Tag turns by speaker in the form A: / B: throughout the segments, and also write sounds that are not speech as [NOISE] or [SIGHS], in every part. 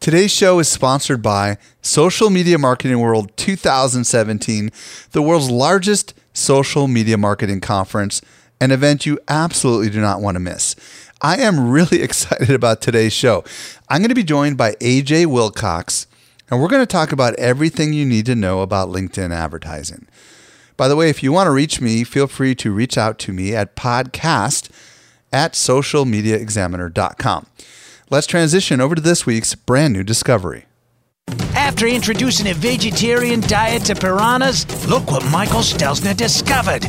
A: Today's show is sponsored by Social Media Marketing World 2017, the world's largest social media marketing conference, an event you absolutely do not want to miss. I am really [LAUGHS] excited about today's show. I'm going to be joined by AJ Wilcox, and we're going to talk about everything you need to know about LinkedIn advertising. By the way, if you want to reach me, feel free to reach out to me at podcast at socialmediaexaminer.com. Let's transition over to this week's brand new discovery.
B: After introducing a vegetarian diet to piranhas, look what Michael Stelzner discovered.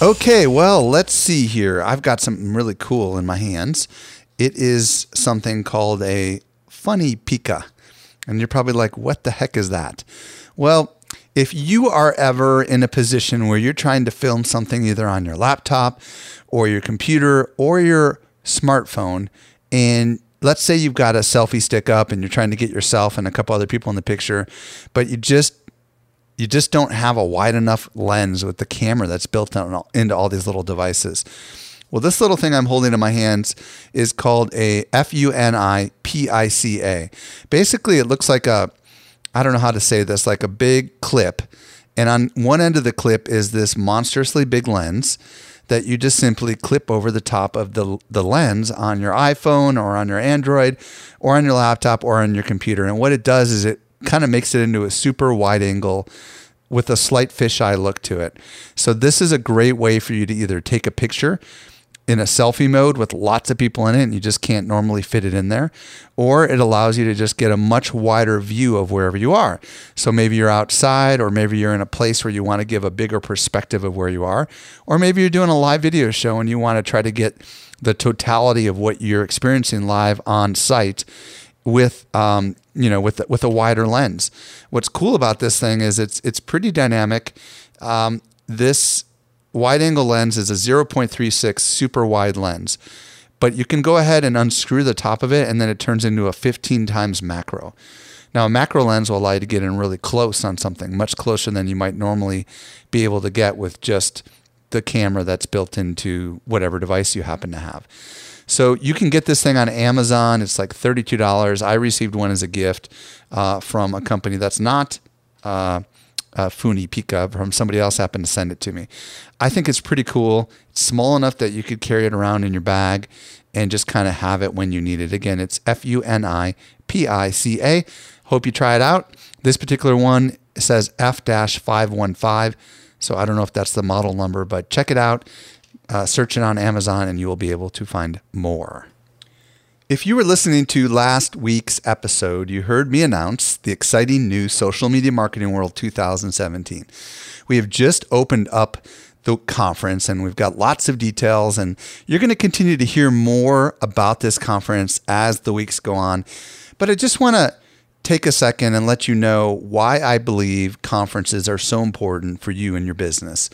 A: Okay, well, let's see here. I've got something really cool in my hands. It is something called a Funipica. And you're probably like, what the heck is that? Well, if you are ever in a position where you're trying to film something either on your laptop or your computer or your smartphone, and let's say you've got a selfie stick up and you're trying to get yourself and a couple other people in the picture, but you just you just don't have a wide enough lens with the camera that's built into all these little devices. Well, this little thing I'm holding in my hands is called a F U N I P I C A. Basically, it looks like a I don't know how to say this, like a big clip. And on one end of the clip is this monstrously big lens that you just simply clip over the top of the, the lens on your iPhone or on your Android or on your laptop or on your computer. And what it does is it kind of makes it into a super wide angle with a slight fisheye look to it. So this is a great way for you to either take a picture in a selfie mode with lots of people in it and you just can't normally fit it in there. Or it allows you to just get a much wider view of wherever you are. So maybe you're outside, or maybe you're in a place where you want to give a bigger perspective of where you are. Or maybe you're doing a live video show and you want to try to get the totality of what you're experiencing live on site with um, you know with with a wider lens. What's cool about this thing is it's it's pretty dynamic. Um, this wide angle lens is a 0.36 super wide lens, but you can go ahead and unscrew the top of it and then it turns into a 15 times macro. Now, a macro lens will allow you to get in really close on something, much closer than you might normally be able to get with just the camera that's built into whatever device you happen to have. So you can get this thing on Amazon. It's like $32. I received one as a gift uh, from a company that's not uh, uh, Funipica from somebody else happened to send it to me. I think it's pretty cool. It's small enough that you could carry it around in your bag and just kind of have it when you need it. Again, it's F U N I P I C A. Hope you try it out. This particular one says F 515. So I don't know if that's the model number, but check it out. Uh, search it on Amazon and you will be able to find more. If you were listening to last week's episode, you heard me announce the exciting new Social Media Marketing World 2017. We have just opened up the conference and we've got lots of details and you're going to continue to hear more about this conference as the weeks go on. But I just want to take a second and let you know why I believe conferences are so important for you and your business.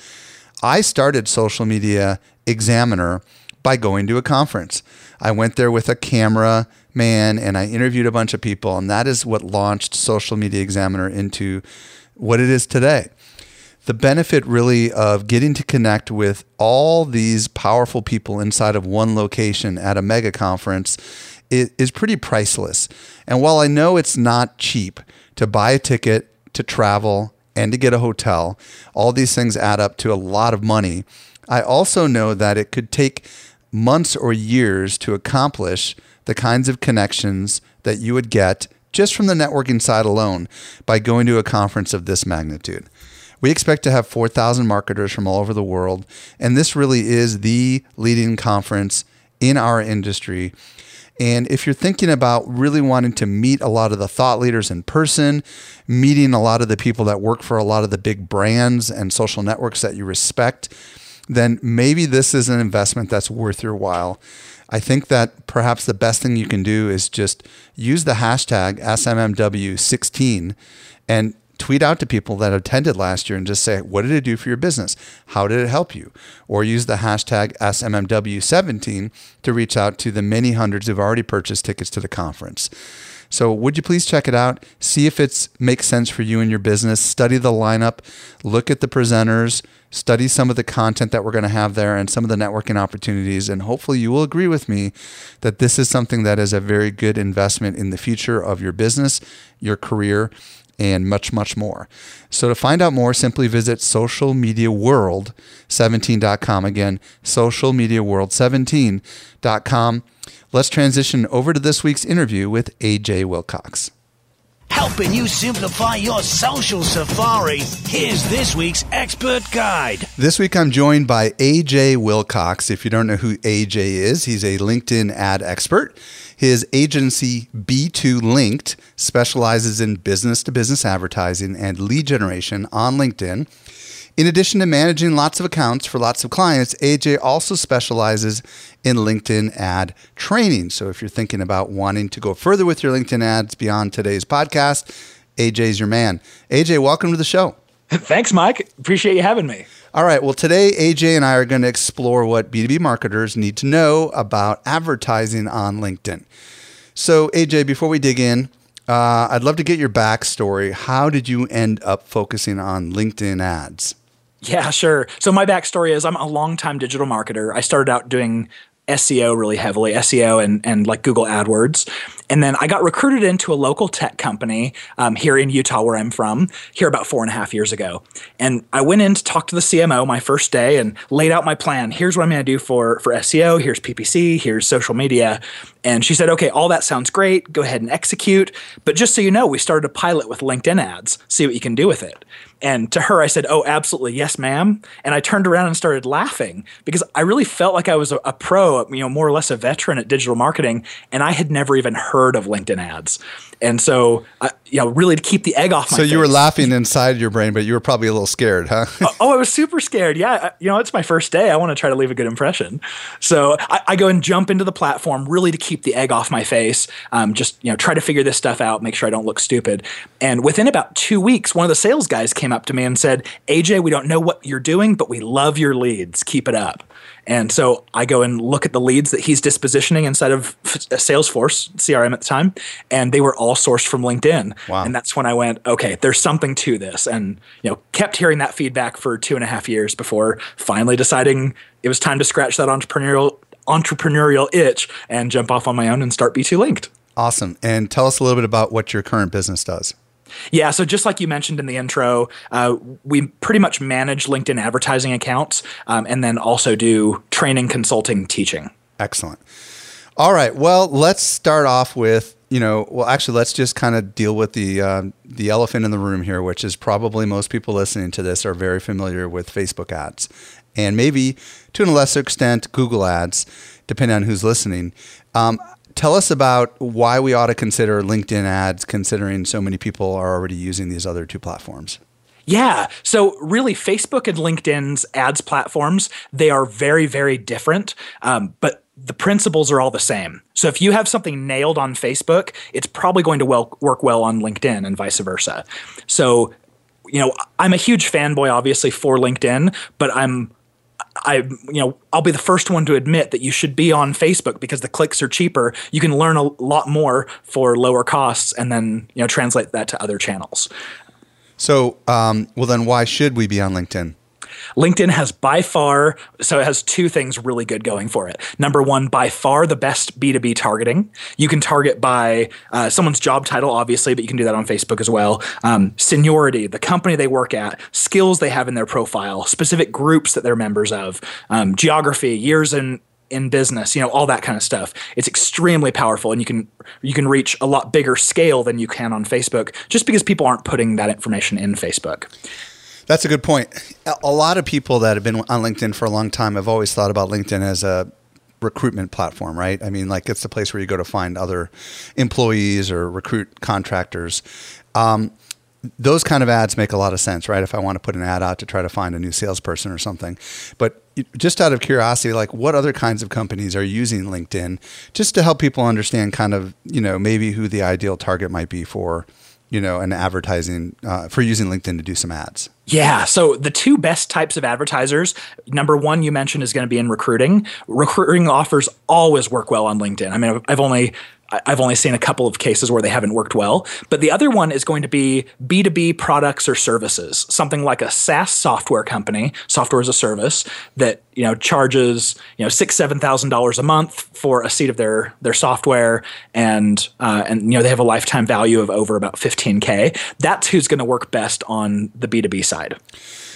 A: I started Social Media Examiner by going to a conference. I went there with a camera man and I interviewed a bunch of people, and that is what launched Social Media Examiner into what it is today. The benefit really of getting to connect with all these powerful people inside of one location at a mega conference is pretty priceless. And while I know it's not cheap to buy a ticket, to travel, and to get a hotel, all these things add up to a lot of money. I also know that it could take months or years to accomplish the kinds of connections that you would get just from the networking side alone by going to a conference of this magnitude. We expect to have 4,000 marketers from all over the world, and this really is the leading conference in our industry. And if you're thinking about really wanting to meet a lot of the thought leaders in person, meeting a lot of the people that work for a lot of the big brands and social networks that you respect, then maybe this is an investment that's worth your while. I think that perhaps the best thing you can do is just use the hashtag SMMW16 and tweet out to people that attended last year and just say, what did it do for your business? How did it help you? Or use the hashtag SMMW17 to reach out to the many hundreds who've already purchased tickets to the conference. So would you please check it out? See if it makes sense for you and your business. Study the lineup, look at the presenters, study some of the content that we're going to have there and some of the networking opportunities. And hopefully you will agree with me that this is something that is a very good investment in the future of your business, your career, and much, much more. So to find out more, simply visit socialmediaworld17.com. Again, socialmediaworld17.com. Let's transition over to this week's interview with AJ Wilcox.
B: Helping you simplify your social safari, here's this week's expert guide.
A: This week I'm joined by AJ Wilcox. If you don't know who AJ is, he's a LinkedIn ad expert. His agency, B2Linked, specializes in business to business advertising and lead generation on LinkedIn. In addition to managing lots of accounts for lots of clients, AJ also specializes in LinkedIn ad training. So if you're thinking about wanting to go further with your LinkedIn ads beyond today's podcast, AJ's your man. AJ, welcome to the show. [LAUGHS]
C: Thanks, Mike. Appreciate you having me.
A: All right. Well, today, AJ and I are going to explore what B2B marketers need to know about advertising on LinkedIn. So, AJ, before we dig in, uh, I'd love to get your backstory. How did you end up focusing on LinkedIn ads?
C: Yeah, sure. So my backstory is I'm a longtime digital marketer. I started out doing SEO really heavily, SEO and, and like Google AdWords. And then I got recruited into a local tech company um, here in Utah, where I'm from, here about four and a half years ago. And I went in to talk to the CMO my first day and laid out my plan. Here's what I'm going to do for, for SEO. Here's PPC. Here's social media. And she said, okay, all that sounds great. Go ahead and execute. But just so you know, we started a pilot with LinkedIn ads. See what you can do with it. And to her, I said, Oh, absolutely. Yes, ma'am. And I turned around and started laughing because I really felt like I was a, a, pro, you know, more or less a veteran at digital marketing. And I had never even heard of LinkedIn ads. And so, uh, you know, really to keep the egg off my face.
A: So you
C: face.
A: were laughing inside your brain, but you were probably a little scared, huh? [LAUGHS]
C: oh, oh, I was super scared. Yeah. You know, it's my first day. I want to try to leave a good impression. So I, I, go and jump into the platform really to keep the egg off my face. Um, just, you know, try to figure this stuff out, make sure I don't look stupid. And within about two weeks, one of the sales guys came up to me and said, AJ, we don't know what you're doing, but we love your leads. Keep it up. And so I go and look at the leads that he's dispositioning inside of uh, Salesforce CRM at the time, and they were all sourced from LinkedIn.
A: Wow.
C: And that's when I went, okay, there's something to this, and you know, kept hearing that feedback for two and a half years before finally deciding it was time to scratch that entrepreneurial entrepreneurial itch and jump off on my own and start B2Linked.
A: Awesome. And tell us a little bit about what your current business does.
C: Yeah, so just like you mentioned in the intro, uh, we pretty much manage LinkedIn advertising accounts um, and then also do training, consulting, teaching.
A: Excellent. All right. Well, let's start off with you know. Well, actually, let's just kind of deal with the uh, the elephant in the room here, which is probably most people listening to this are very familiar with Facebook ads, and maybe to a lesser extent Google ads, depending on who's listening. Um, tell us about why we ought to consider LinkedIn ads, considering so many people are already using these other two platforms.
C: Yeah. So really, Facebook and LinkedIn's ads platforms, they are very, very different. Um, but the principles are all the same. So if you have something nailed on Facebook, it's probably going to well, work well on LinkedIn and vice versa. So, you know, I'm a huge fanboy, obviously, for LinkedIn, but I'm I, you know, I'll be the first one to admit that you should be on Facebook because the clicks are cheaper. You can learn a lot more for lower costs, and then you know translate that to other channels.
A: So, um, well, then why should we be on LinkedIn?
C: LinkedIn has by far, so it has two things really good going for it. Number one, by far the best B2B targeting. You can target by uh, someone's job title, obviously, but you can do that on Facebook as well. Um, seniority, the company they work at, skills they have in their profile, specific groups that they're members of, um, geography, years in in business, you know, all that kind of stuff. It's extremely powerful and you can you can reach a lot bigger scale than you can on Facebook just because people aren't putting that information in Facebook.
A: That's a good point. A lot of people that have been on LinkedIn for a long time have always thought about LinkedIn as a recruitment platform, right? I mean, like it's the place where you go to find other employees or recruit contractors. Um, those kind of ads make a lot of sense, right? If I want to put an ad out to try to find a new salesperson or something. But just out of curiosity, like what other kinds of companies are using LinkedIn just to help people understand kind of, you know, maybe who the ideal target might be for, you know, an advertising uh, for using LinkedIn to do some ads?
C: Yeah. So the two best types of advertisers, number one you mentioned is going to be in recruiting. Recruiting offers always work well on LinkedIn. I mean, I've only I've only seen a couple of cases where they haven't worked well. But the other one is going to be B2B products or services, something like a SaaS software company, software as a service, that you know charges you know six seven thousand dollars a month for a seat of their their software, and uh, and you know they have a lifetime value of over about fifteen k. That's who's going to work best on the B2B side.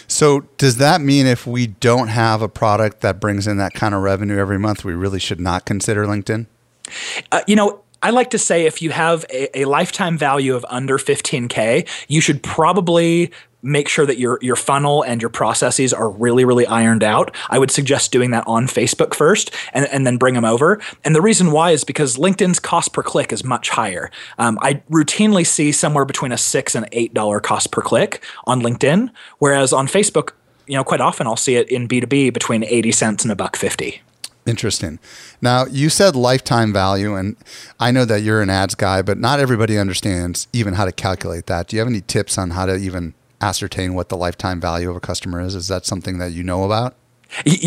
A: So does that mean if we don't have a product that brings in that kind of revenue every month, we really should not consider LinkedIn?
C: Uh, you know, I like to say if you have a, a, lifetime value of under 15K, you should probably make sure that your your funnel and your processes are really really ironed out i would suggest doing that on facebook first and, and then bring them over and the reason why is because linkedin's cost per click is much higher um, i routinely see somewhere between a six and eight dollar cost per click on linkedin whereas on facebook you know quite often i'll see it in b2b between 80 cents and a buck 50
A: Interesting. Now, you said lifetime value, and I know that you're an ads guy, but not everybody understands even how to calculate that. Do you have any tips on how to even ascertain what the lifetime value of a customer is? Is that something that you know about?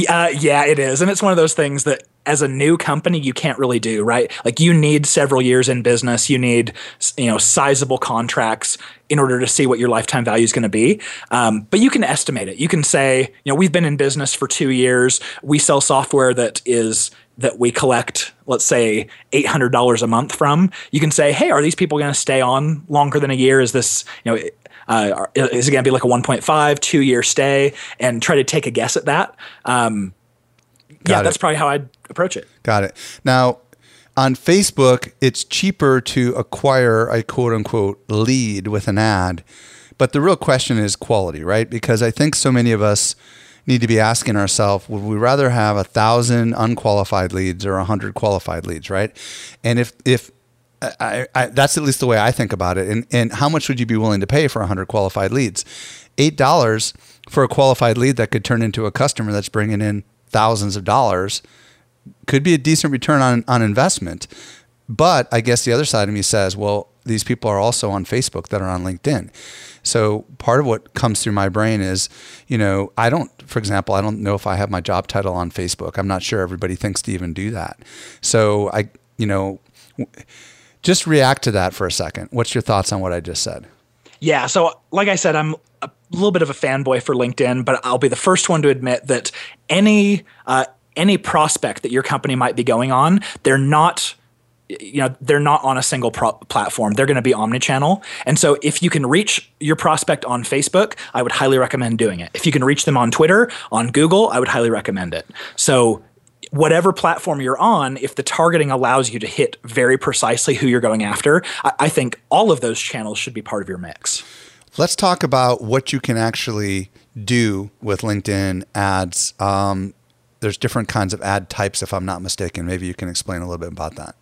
C: Uh, yeah, it is. And it's one of those things that as a new company you can't really do right? Like you need several years in business. You need you know sizable contracts in order to see what your lifetime value is going to be. Um, but you can estimate it. You can say you know we've been in business for two years. We sell software that is that we collect let's say $800 a month from. You can say hey are these people going to stay on longer than a year? Is this you know uh, is it going to be like a 1.5 two year stay and try to take a guess at that um, yeah, that's probably how I'd approach it.
A: Got it. Now, on Facebook, it's cheaper to acquire a quote unquote lead with an ad. But the real question is quality, right? Because I think so many of us need to be asking ourselves would we rather have a thousand unqualified leads or a hundred qualified leads, right? And if, if, I, I, that's at least the way I think about it. And, and how much would you be willing to pay for 100 qualified leads? $8 for a qualified lead that could turn into a customer that's bringing in thousands of dollars could be a decent return on, on investment. But I guess the other side of me says, well, these people are also on Facebook that are on LinkedIn. So part of what comes through my brain is, you know, I don't, for example, I don't know if I have my job title on Facebook. I'm not sure everybody thinks to even do that. So I, you know, just react to that for a second. What's your thoughts on what I just said?
C: Yeah. So, like I said, I'm a little bit of a fanboy for LinkedIn, but I'll be the first one to admit that any uh, any prospect that your company might be going on, they're not you know they're not on a single pro- platform they're going to be omnichannel and so if you can reach your prospect on facebook i would highly recommend doing it if you can reach them on twitter on google i would highly recommend it so whatever platform you're on if the targeting allows you to hit very precisely who you're going after I, I think all of those channels should be part of your mix
A: let's talk about what you can actually do with linkedin ads um, there's different kinds of ad types, if I'm not mistaken. Maybe you can explain a little bit about that.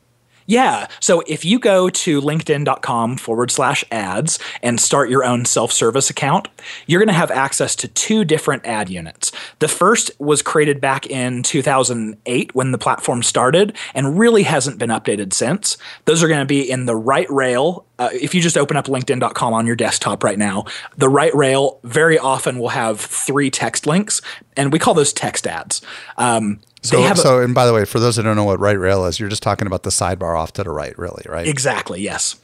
C: Yeah. So if you go to linkedin.com forward slash ads and start your own self service account, you're going to have access to two different ad units. The first was created back in 2008 when the platform started and really hasn't been updated since. Those are going to be in the right rail. Uh, if you just open up linkedin.com on your desktop right now, the right rail very often will have three text links, and we call those text ads. Um,
A: so, so, and by the way, for those that don't know what right rail is, you're just talking about the sidebar off to the right, really, right?
C: Exactly. Yes.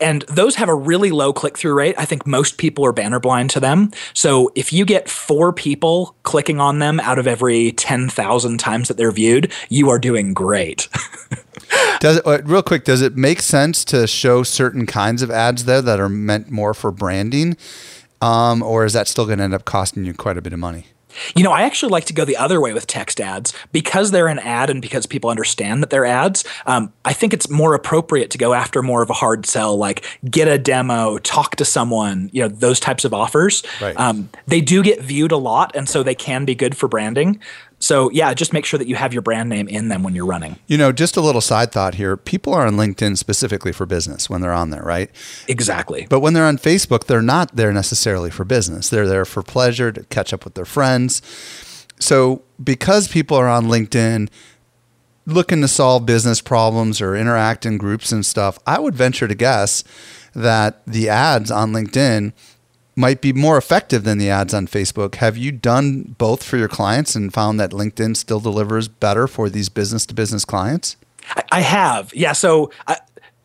C: And those have a really low click through rate. I think most people are banner blind to them. So if you get four people clicking on them out of every 10,000 times that they're viewed, you are doing great. [LAUGHS]
A: does it, uh, real quick, does it make sense to show certain kinds of ads there that are meant more for branding? Um, or is that still going to end up costing you quite a bit of money?
C: You know, I actually like to go the other way with text ads because they're an ad and because people understand that they're ads. Um, I think it's more appropriate to go after more of a hard sell, like get a demo, talk to someone, you know, those types of offers. Right. Um, they do get viewed a lot, and so they can be good for branding. So yeah, just make sure that you have your brand name in them when you're running.
A: You know, just a little side thought here. People are on LinkedIn specifically for business when they're on there, right?
C: Exactly.
A: But when they're on Facebook, they're not there necessarily for business. They're there for pleasure to catch up with their friends. so because people are on LinkedIn looking to solve business problems or interact in groups and stuff, I would venture to guess that the ads on LinkedIn might be more effective than the ads on Facebook. Have you done both for your clients and found that LinkedIn still delivers better for these business to business clients?
C: I have. Yeah. So uh,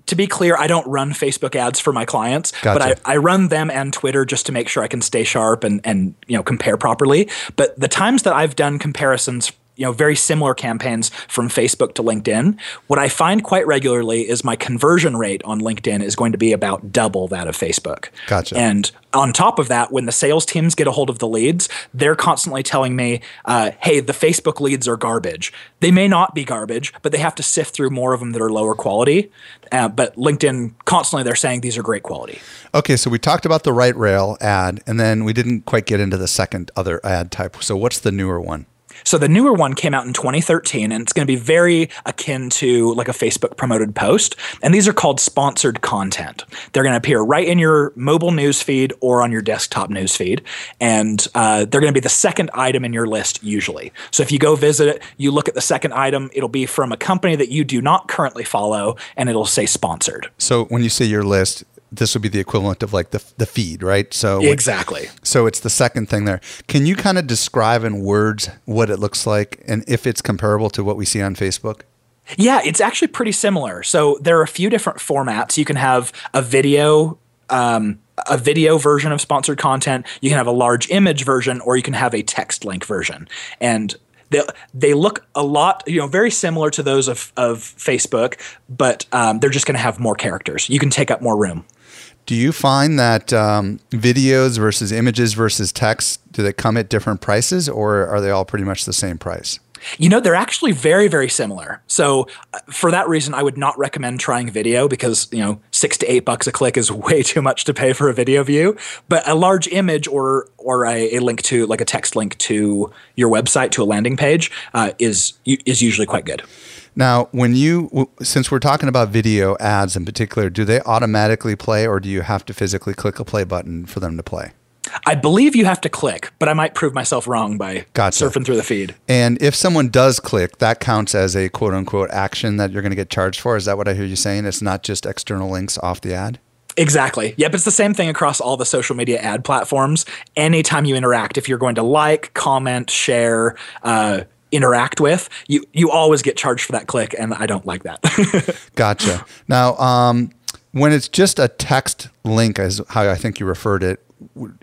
C: to be clear, I don't run Facebook ads for my clients,
A: Gotcha.
C: but I, I run them and Twitter just to make sure I can stay sharp and, and you know compare properly. But the times that I've done comparisons you know very similar campaigns from Facebook to LinkedIn. What I find quite regularly is my conversion rate on LinkedIn is going to be about double that of Facebook.
A: Gotcha.
C: And on top of that, when the sales teams get a hold of the leads, they're constantly telling me, uh, "Hey, the Facebook leads are garbage." They may not be garbage, but they have to sift through more of them that are lower quality. Uh, but LinkedIn constantly they're saying these are great quality.
A: Okay, so we talked about the right rail ad, and then we didn't quite get into the second other ad type. So what's the newer one?
C: So the newer one came out in 2013 and it's going to be very akin to like a Facebook promoted post. And these are called sponsored content. They're going to appear right in your mobile news feed or on your desktop news feed. And uh, they're going to be the second item in your list usually. So if you go visit it, you look at the second item, it'll be from a company that you do not currently follow and it'll say sponsored.
A: So when you say your list, this would be the equivalent of like the the feed, right? So
C: Exactly.
A: So it's the second thing there. Can you kind of describe in words what it looks like and if it's comparable to what we see on Facebook?
C: Yeah, it's actually pretty similar. So there are a few different formats. You can have a video. Um, a video version of sponsored content, you can have a large image version, or you can have a text link version. And they, they look a lot, you know, very similar to those of, of Facebook, but um, they're just going to have more characters. You can take up more room.
A: Do you find that um, videos versus images versus text do they come at different prices, or are they all pretty much the same price?
C: You know, they're actually very, very similar. So, uh, for that reason, I would not recommend trying video because, you know, six to eight bucks a click is [LAUGHS] way too much to pay for a video view. But a large image or or a, a link to like a text link to your website to a landing page uh, is is usually quite good.
A: Now, when you, since we're talking about video ads in particular, do they automatically play or do you have to physically click a play button for them to play?
C: I believe you have to click, but I might prove myself wrong by
A: Gotcha.
C: surfing through the feed.
A: And if someone does click, that counts as a quote unquote action that you're going to get charged for. Is that what I hear you saying? It's not just external links off the ad?
C: Exactly. Yep, it's the same thing across all the social media ad platforms. Anytime you interact, if you're going to like, comment, share, uh, interact with, you you always get charged for that click, and I don't like that. [LAUGHS]
A: Gotcha. now, um, when it's just a text link, as how I think you referred it,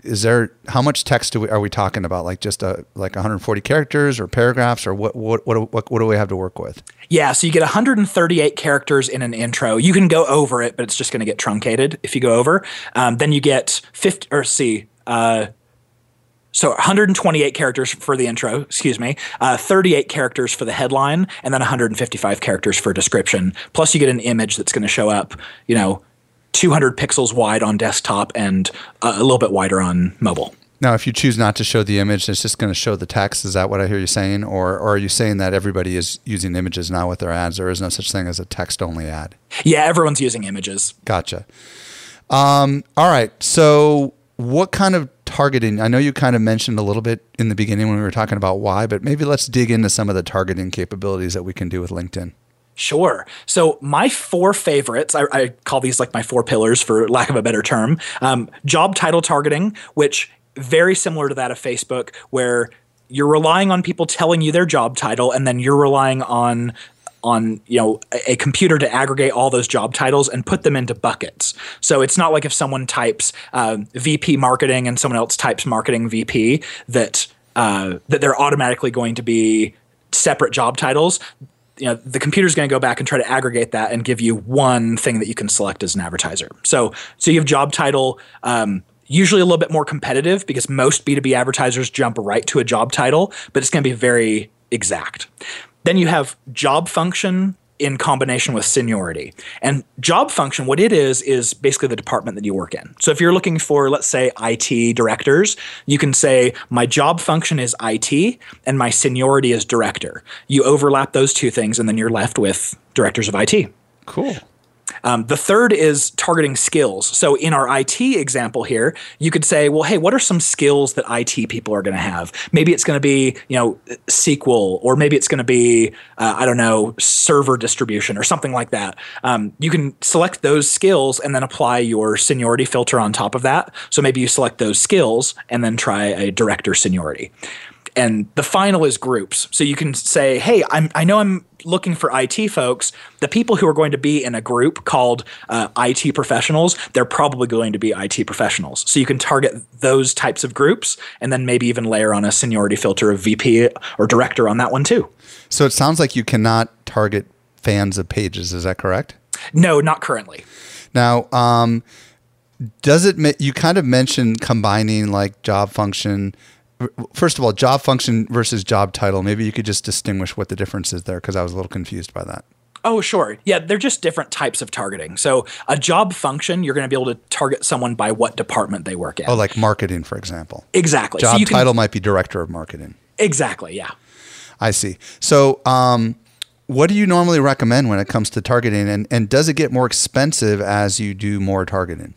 A: is there how much text do we, are we talking about? Like just a like 140 characters or paragraphs or what what what what, what do we have to work with?
C: yeah, so you get 138 characters in an intro. You can go over it, but it's just going to get truncated if you go over. Um, then you get 50 or see. Uh, so 128 characters for the intro, excuse me, uh, 38 characters for the headline, and then 155 characters for description. Plus, you get an image that's going to show up, you know, 200 pixels wide on desktop and uh, a little bit wider on mobile.
A: Now, if you choose not to show the image, it's just going to show the text. Is that what I hear you saying, or, or are you saying that everybody is using images now with their ads? There is no such thing as a text-only ad.
C: Yeah, everyone's using images.
A: Gotcha. Um, all right. So, what kind of targeting? I know you kind of mentioned a little bit in the beginning when we were talking about why, but maybe let's dig into some of the targeting capabilities that we can do with LinkedIn.
C: Sure. So my four favorites, I, I call these like my four pillars for lack of a better term. Um, job title targeting, which very similar to that of Facebook, where you're relying on people telling you their job title, and then you're relying on on you know a, computer to aggregate all those job titles and put them into buckets. So it's not like if someone types uh, VP marketing and someone else types marketing VP that uh, that they're automatically going to be separate job titles. You know the computer's going to go back and try to aggregate that and give you one thing that you can select as an advertiser. So so you have job title um, usually a little bit more competitive because most b2b advertisers jump right to a job title but it's going to be very exact then you have job function in combination with seniority. And job function, what it is, is basically the department that you work in. So if you're looking for, let's say, IT directors, you can say, my job function is IT and my seniority is director. You overlap those two things, and then you're left with directors of IT.
A: Cool.
C: Um, the third is targeting skills. So in our IT example here, you could say, well, hey, what are some skills that IT people are going to have? Maybe it's going to be, you know, SQL, or maybe it's going to be, uh, I don't know, server distribution or something like that. Um, you can select those skills and then apply your seniority filter on top of that. So maybe you select those skills and then try a director seniority and the final is groups. So you can say, "Hey, I'm, I know I'm looking for IT folks. The people who are going to be in a group called uh, IT professionals, they're probably going to be IT professionals. So you can target those types of groups, and then maybe even layer on a seniority filter of VP or director on that one too.
A: So it sounds like you cannot target fans of pages. Is that correct?
C: No, not currently.
A: Now, um, does it? You kind of mentioned combining like job function first of all, job function versus job title. Maybe you could just distinguish what the difference is there because I was a little confused by that.
C: Oh, sure. Yeah, they're just different types of targeting. So, a job function, you're going to be able to target someone by what department they work in.
A: Oh, like marketing, for example.
C: Exactly.
A: Job so title can, might be director of marketing.
C: Exactly. Yeah.
A: I see. So, um, what do you normally recommend when it comes to targeting, and, and does it get more expensive as you do more targeting?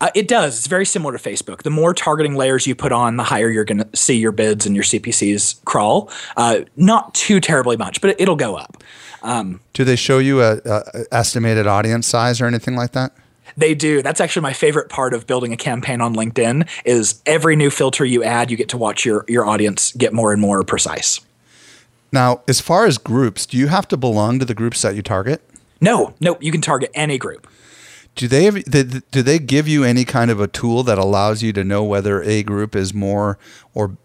C: Uh, it does. It's very similar to Facebook. The more targeting layers you put on, the higher you're going to see your bids and your CPCs crawl. Uh, not too terribly much, but it, will go up.
A: Um, do they show you a, a estimated audience size or anything like that?
C: They do. That's actually my favorite part of building a campaign on LinkedIn is every new filter you add, you get to watch your, your audience get more and more precise.
A: Now, as far as groups, do you have to belong to the groups that you target?
C: No, no, you can target any group.
A: Do they have, do they give you any kind of a tool that allows you to know whether a group is more or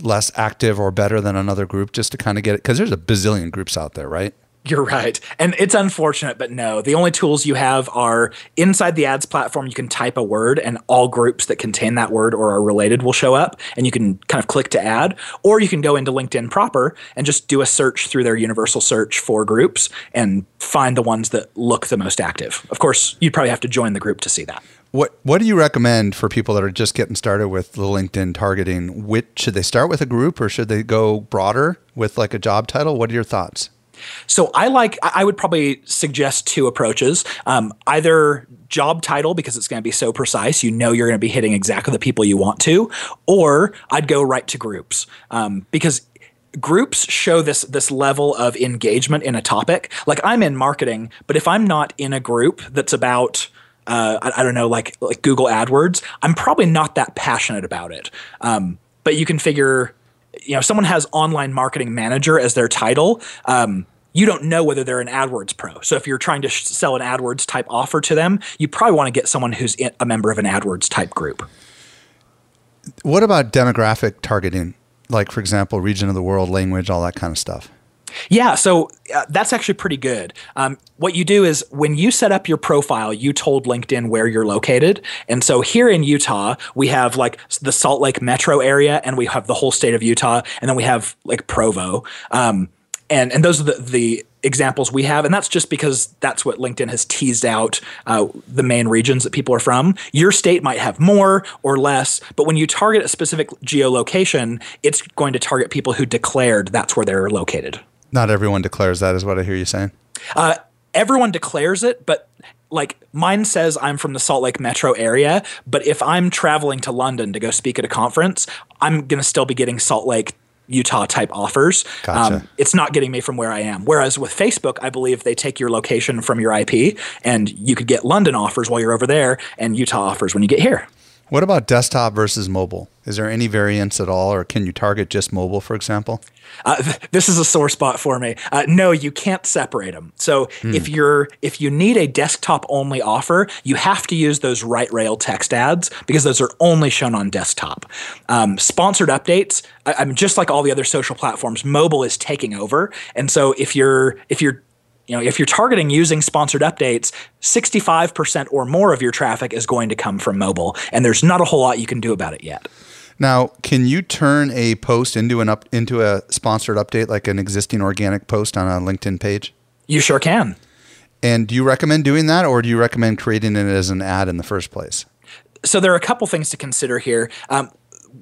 A: less active or better than another group just to kind of get it because there's a bazillion groups out there, right?
C: You're right. And it's unfortunate, but no. The only tools you have are inside the ads platform, you can type a word, and all groups that contain that word or are related will show up, and you can kind of click to add. Or you can go into LinkedIn proper and just do a search through their universal search for groups and find the ones that look the most active. Of course, you'd probably have to join the group to see that.
A: What What do you recommend for people that are just getting started with the LinkedIn targeting? Which, should they start with a group or should they go broader with like a job title? What are your thoughts?
C: So I like I would probably suggest two approaches. Um, either job title because it's going to be so precise, you know you're going to be hitting exactly the people you want to, or I'd go right to groups um, because groups show this this level of engagement in a topic. Like I'm in marketing, but if I'm not in a group that's about uh, I, I, don't know, like like Google AdWords, I'm probably not that passionate about it. Um, but you can figure you know, someone has online marketing manager as their title. Um, you don't know whether they're an AdWords pro. So if you're trying to sh- sell an AdWords type offer to them, you probably want to get someone who's a member of an AdWords type group.
A: What about demographic targeting? Like, for example, region of the world, language, all that kind of stuff.
C: Yeah, so uh, that's actually pretty good. Um, what you do is when you set up your profile, you told LinkedIn where you're located. And so here in Utah, we have like the Salt Lake metro area and we have the whole state of Utah. And then we have like Provo. Um, and, and those are the, the examples we have and that's just because that's what linkedin has teased out uh, the main regions that people are from your state might have more or less but when you target a specific geolocation it's going to target people who declared that's where they're located
A: not everyone declares that, is what I hear you saying.
C: Uh, everyone declares it, but like mine says I'm from the Salt Lake metro area, but if I'm traveling to London to go speak at a conference, I'm going to still be getting Salt Lake, Utah type offers.
A: Gotcha. Um,
C: it's not getting me from where I am. Whereas with Facebook, I believe they take your location from your IP and you could get London offers while you're over there and Utah offers when you get here.
A: What about desktop versus mobile? Is there any variance at all, or can you target just mobile, for example?
C: Uh, th- this is a sore spot for me. Uh, no, you can't separate them. So hmm. if you're if you need a desktop only offer, you have to use those right rail text ads because those are only shown on desktop. Um, sponsored updates, I, I'm just like all the other social platforms. Mobile is taking over, and so if you're if you're you know, if you're targeting using sponsored updates, 65% or more of your traffic is going to come from mobile, and there's not a whole lot you can do about it yet.
A: Now, can you turn a post into an up into a sponsored update like an existing organic post on a LinkedIn page?
C: You sure can.
A: And do you recommend doing that or do you recommend creating it as an ad in the first place?
C: So there are a couple things to consider here. Um,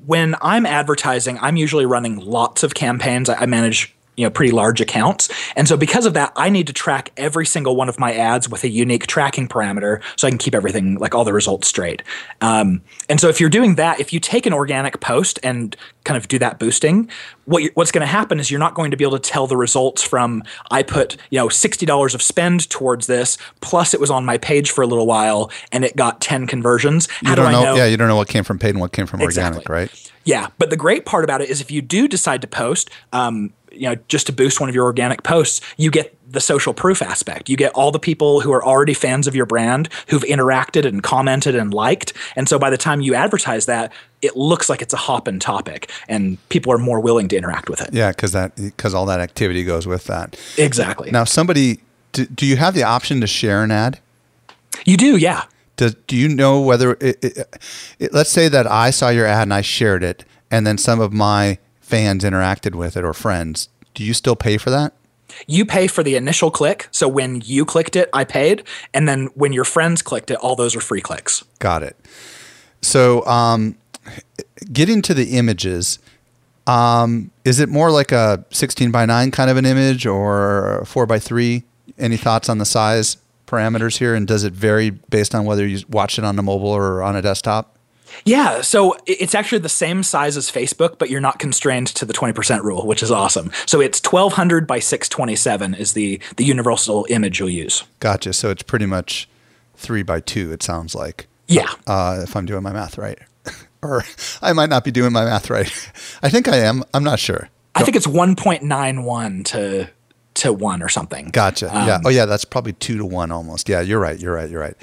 C: when I'm advertising, I'm usually running lots of campaigns. I manage you know pretty large accounts and so because of that i need to track every single one of my ads with a unique tracking parameter so i can keep everything like all the results straight um, and so if you're doing that if you take an organic post and kind of do that boosting what what's going to happen is you're not going to be able to tell the results from i put you know $60 of spend towards this plus it was on my page for a little while and it got 10 conversions how
A: you don't
C: do
A: know,
C: i know
A: Yeah, you don't know what came from paid and what came from
C: Exactly.
A: organic, right?
C: yeah, but the great part about it is if you do decide to post, um, you know, just to boost one of your organic posts, you get the social proof aspect. You get all the people who are already fans of your brand who've interacted and commented and liked, and so by the time you advertise that, it looks like it's a hopping topic, and people are more willing to interact with it.
A: Yeah, because that because all that activity goes with that.
C: Exactly.
A: Now, somebody, do, do you have the option to share an ad?
C: you do, yeah.
A: Does, do you know whether it, it, it, let's say that I saw your ad and I shared it, and then some of my fans interacted with it or friends? Do you still pay for that?
C: You pay for the initial click. So when you clicked it, I paid. And then when your friends clicked it, all those are free clicks.
A: Got it. So, um, getting to the images, um, is it more like a 16 by 9 kind of an image or a 4 by 3? Any thoughts on the size parameters here? And does it vary based on whether you watch it on a mobile or on a desktop?
C: Yeah, so it's actually the same size as Facebook, but you're not constrained to the 20% rule, which is awesome. So it's 1200 by 627 is the the universal image you'll use.
A: Gotcha. So it's pretty much 3 by 2, it sounds like.
C: Yeah.
A: uh, if I'm doing my math right. [LAUGHS] or I might not be doing my math right. [LAUGHS] I think I am. I'm not sure.
C: I think it's 1.91 to to 1 or something.
A: Gotcha. yeah. Oh, yeah. That's probably two to one almost. Yeah. You're right. You're right. You're right.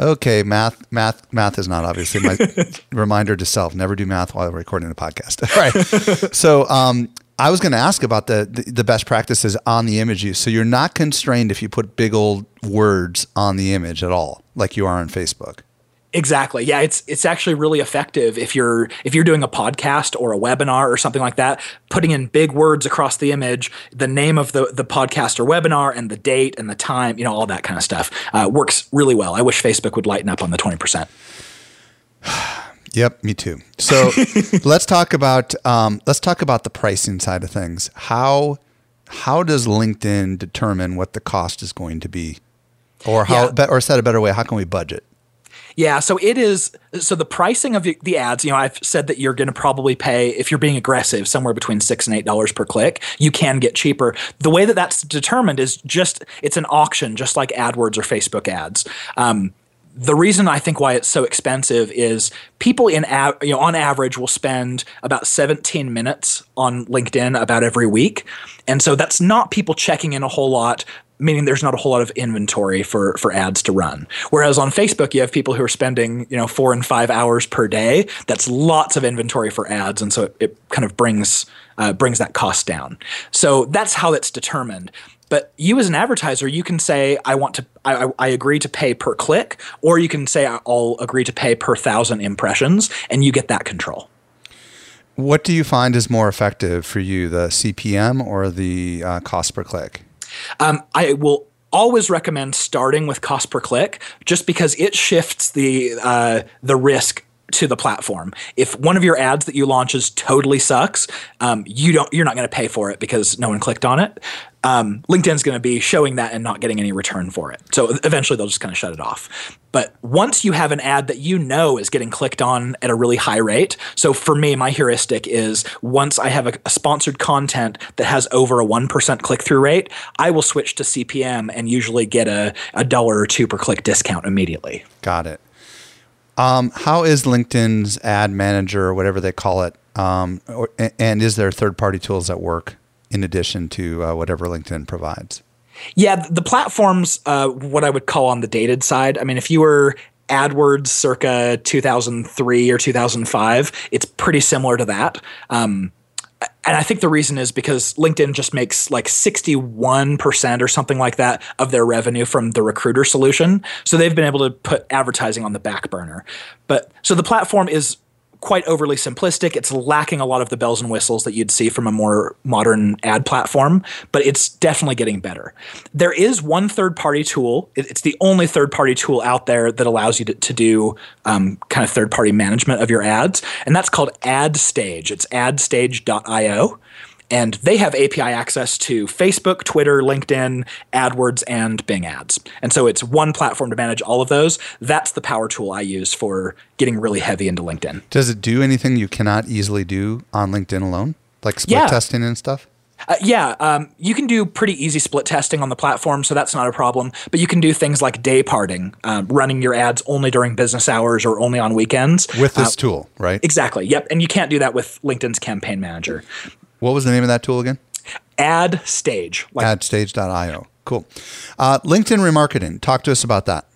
A: Okay. Math. Math. Math is not obviously my [LAUGHS] reminder to self. Never do math while recording a podcast. All [LAUGHS] right. [LAUGHS] so, um, I was going to ask about the, the the best practices on the image use. So you're not constrained if you put big old words on the image at all, like you are on Facebook.
C: Exactly. Yeah, it's it's actually really effective if you're if you're doing a podcast or a webinar or something like that, putting in big words across the image, the name of the the podcast or webinar and the date and the time, you know, all that kind of stuff uh, works really well. I wish Facebook would lighten up on the 20%. [SIGHS]
A: Yep, me too. So [LAUGHS] let's talk about um, let's talk about the pricing side of things. How how does LinkedIn determine what the cost is going to be, or how
C: Yeah.
A: or said a better way, how can we budget?
C: Yeah, so it is. So the pricing of the, ads, you know, I've said that you're going to probably pay if you're being aggressive, somewhere between six and eight dollars per click. You can get cheaper. The way that that's determined is just it's an auction, just like AdWords or Facebook ads. Um, the reason I think why it's so expensive is people in av- you know on average will spend about 17 minutes on LinkedIn about every week, and so that's not people checking in a whole lot. Meaning there's not a whole lot of inventory for for ads to run. Whereas on Facebook you have people who are spending you know four and five hours per day. That's lots of inventory for ads, and so it, it kind of brings uh, brings that cost down. So that's how it's determined. But you as an advertiser, you can say, I want to, I, I- agree to pay per click, or you can say, I'll agree to pay per thousand impressions, and you get that control.
A: What do you find is more effective for you, the CPM or the uh, cost per click?
C: Um, I will always recommend starting with cost per click, just because it shifts the uh, the risk to the platform. If one of your ads that you launches totally sucks, um, you don't you're not going to pay for it because no one clicked on it. Um, LinkedIn's going to be showing that and not getting any return for it. So eventually they'll just kind of shut it off. But once you have an ad that you know is getting clicked on at a really high rate, so for me, my heuristic is once I have a, a sponsored content that has over a 1% click through rate, I will switch to CPM and usually get a, a dollar or two per click discount immediately.
A: Got it. Um, how is LinkedIn's ad manager or whatever they call it? Um, or, and is there third party tools that work in addition to uh, whatever LinkedIn provides?
C: Yeah, the platforms, uh, what I would call on the dated side. I mean, if you were AdWords circa 2003 or 2005, it's pretty similar to that. Um, and I think the reason is because LinkedIn just makes like 61% or something like that of their revenue from the recruiter solution. So they've been able to put advertising on the back burner. But so the platform is quite overly simplistic. It's lacking a lot of the bells and whistles that you'd see from a more modern ad platform, but it's definitely getting better. There is one third party tool. It's the only third party tool out there that allows you to, to do um, kind of third party management of your ads, and that's called AdStage. It's adstage.io. and they have API access to Facebook, Twitter, LinkedIn, AdWords, and Bing ads. And so it's one platform to manage all of those. That's the power tool I use for getting really heavy into LinkedIn.
A: Does it do anything you cannot easily do on LinkedIn alone, like split
C: Yeah.
A: testing and stuff?
C: Uh, yeah, um, you can do pretty easy split testing on the platform, so that's not a problem. But you can do things like day parting, um, running your ads only during business hours or only on weekends.
A: With
C: Uh,
A: this tool, right?
C: exactly. Yep. And you can't do that with LinkedIn's Campaign Manager.
A: What was the name of that tool again?
C: AdStage, like
A: AdStage.io. Cool. Uh, LinkedIn remarketing. Talk to us about that.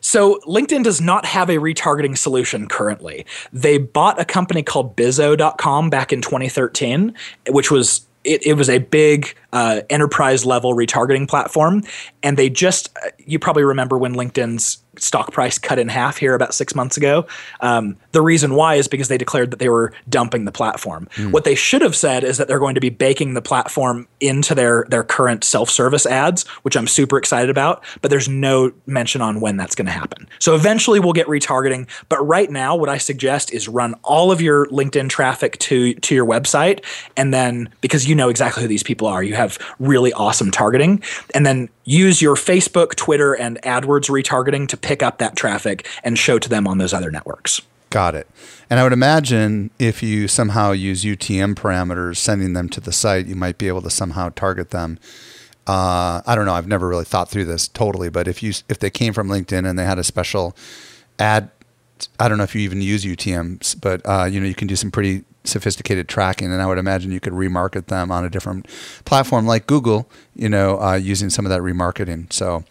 C: So LinkedIn does not have a retargeting solution currently. They bought a company called Bizo.com back in 2013, which was it, it was a big uh, enterprise level retargeting platform, and they just uh, you probably remember when LinkedIn's stock price cut in half here about six months ago. Um, the reason why is because they declared that they were dumping the platform. What they should have said is that they're going to be baking the platform into their their current self service ads, which I'm super excited about. But there's no mention on when that's going to happen. So eventually we'll get retargeting. But right now, what I suggest is run all of your LinkedIn traffic to to your website, and then because you know exactly who these people are, you have really awesome targeting, and then use your Facebook, Twitter, and AdWords retargeting to pick up that traffic and show to them on those other networks.
A: Got it. And I would imagine if you somehow use UTM parameters, sending them to the site, you might be able to somehow target them. Uh, I don't know. I've never really thought through this totally, but if you if they came from LinkedIn and they had a special ad, I don't know if you even use UTMs, but uh, you know you can do some pretty sophisticated tracking, and I would imagine you could remarket them on a different platform like Google. You know, uh, using some of that remarketing. So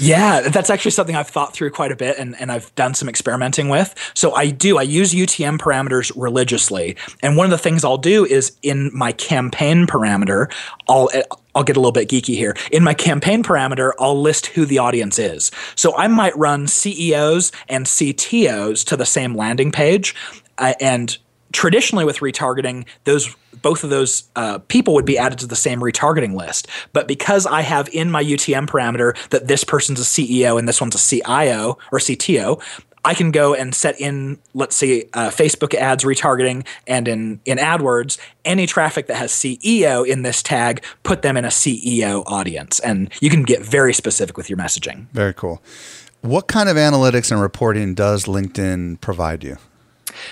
C: Yeah, that's actually something I've thought through quite a bit and, and I've done some experimenting with. So I do, I use UTM parameters religiously. And one of the things I'll do is in my campaign parameter, I'll I'll get a little bit geeky here. In my campaign parameter, I'll list who the audience is. So I might run CEOs and CTOs to the same landing page. Uh, and traditionally with retargeting, those both of those uh, people would be added to the same retargeting list. But because I have in my UTM parameter that this person's a CEO and this one's a CIO or CTO, I can go and set in, let's say, uh, Facebook ads retargeting, and in in AdWords, any traffic that has CEO in this tag, put them in a CEO audience, and you can get very specific with your messaging.
A: very cool. What kind of analytics and reporting does LinkedIn provide you?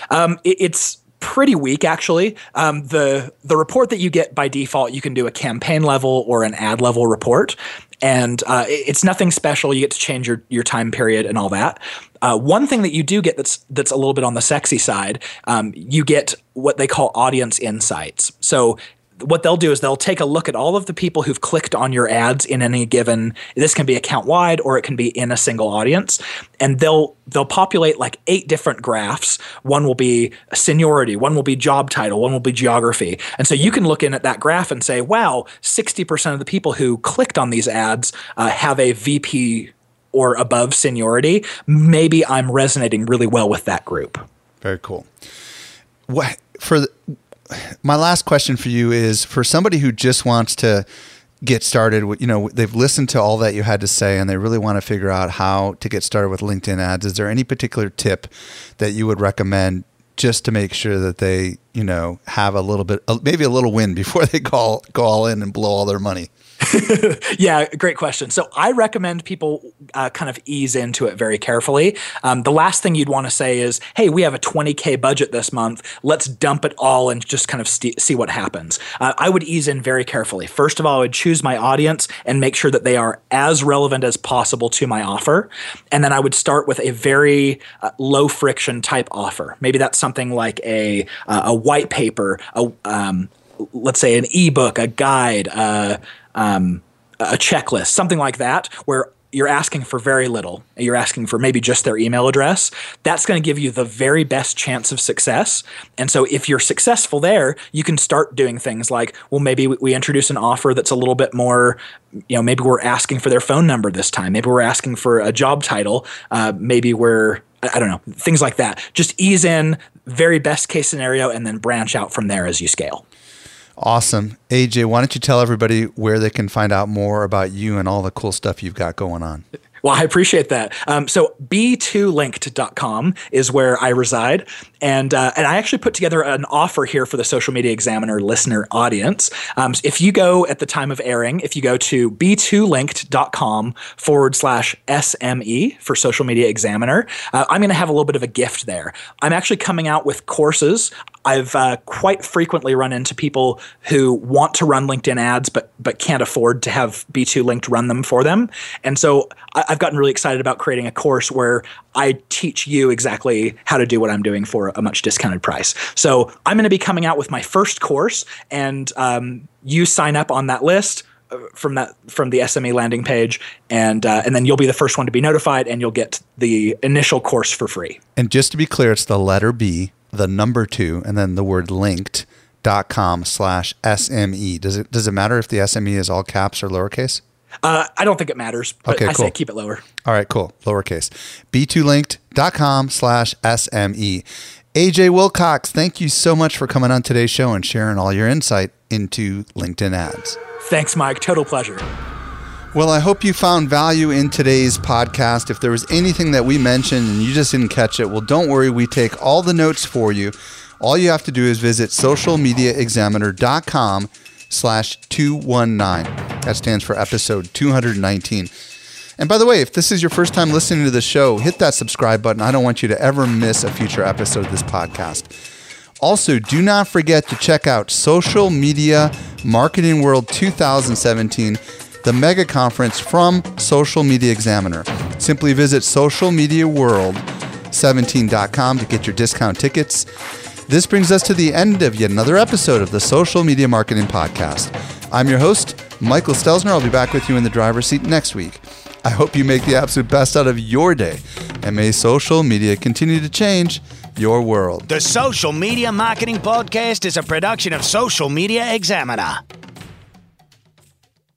C: Um, it- it's pretty weak actually. Um, the the report that you get by default, you can do a campaign level or an ad level report, and uh, it's nothing special. You get to change your your time period and all that. Uh, one thing that you do get that's that's a little bit on the sexy side, um, you get what they call audience insights. So what they'll do is they'll take a look at all of the people who've clicked on your ads in any given this can be account wide or it can be in a single audience and they'll they'll populate like eight different graphs one will be seniority one will be job title one will be geography and so you can look in at that graph and say wow 60% of the people who clicked on these ads uh, have a vp or above seniority maybe i'm resonating really well with that group
A: Very cool. What for? The, my last question for you is for somebody who just wants to get started. with- You know, they've listened to all that you had to say, and they really want to figure out how to get started with LinkedIn ads. Is there any particular tip that you would recommend? Just to make sure that they, you know, have a little bit, maybe a little win [LAUGHS] before they call, all, go all in and blow all their money. [LAUGHS]
C: Yeah, great question. So I recommend people uh, kind of ease into it very carefully. Um, the last thing you'd want to say is, "Hey, we have a 20k budget this month. Let's dump it all and just kind of st- see what happens." Uh, I would ease in very carefully. First of all, I would choose my audience and make sure that they are as relevant as possible to my offer, and then I would start with a very uh, low friction type offer. Maybe that's something like a uh, a white paper, a um, let's say an ebook, a guide, uh, um, a checklist, something like that, where you're asking for very little. You're asking for maybe just their email address. That's going to give you the very best chance of success. And so, if you're successful there, you can start doing things like, well, maybe we- introduce an offer that's a little bit more, you know, maybe we're asking for their phone number this time. Maybe we're asking for a job title. Uh, maybe we're, I don't know, things like that. Just ease in, very best case scenario, and then branch out from there as you scale.
A: Awesome. AJ, why don't you tell everybody where they can find out more about you and all the cool stuff you've got going on?
C: Well, I appreciate that. Um, so b2linked.com is where I reside. And, uh, and I actually put together an offer here for the Social Media Examiner listener audience. Um, if you go at the time of airing, if you go to b2linked.com forward slash SME for Social Media Examiner, uh, I'm going to have a little bit of a gift there. I'm actually coming out with courses. I've uh, quite frequently run into people who want to run LinkedIn ads but but can't afford to have B2Linked run them for them, and so I, I've gotten really excited about creating a course where I teach you exactly how to do what I'm doing for a much discounted price. So I'm going to be coming out with my first course, and um, you sign up on that list uh, from that from the SME landing page, and uh, and then you'll be the first one to be notified, and you'll get the initial course for free.
A: And just to be clear, it's the letter B, the number two, and then the word linked dot com slash SME. Does it does it matter if the SME is all caps or lowercase?
C: Uh, I don't think it matters, but
A: Okay,
C: I
A: cool.
C: say keep it lower.
A: All right, cool. Lowercase. B2linked.com slash SME. AJ Wilcox, thank you so much for coming on today's show and sharing all your insight into LinkedIn ads.
C: Thanks, Mike. Total pleasure.
A: Well, I hope you found value in today's podcast. If there was anything that we mentioned and you just didn't catch it, well, don't worry. We take all the notes for you. All you have to do is visit socialmediaexaminer.com slash 219. That stands for episode 219. And by the way, if this is your first time listening to the show, hit that subscribe button. I don't want you to ever miss a future episode of this podcast. Also, do not forget to check out Social Media Marketing World 2017, the mega conference from Social Media Examiner. Simply visit socialmediaworld17.com to get your discount tickets. This brings us to the end of yet another episode of the Social Media Marketing Podcast. I'm your host, Michael Stelzner. I'll be back with you in the driver's seat next week. I hope you make the absolute best out of your day, and may social media continue to change your world.
B: The Social Media Marketing Podcast is a production of Social Media Examiner.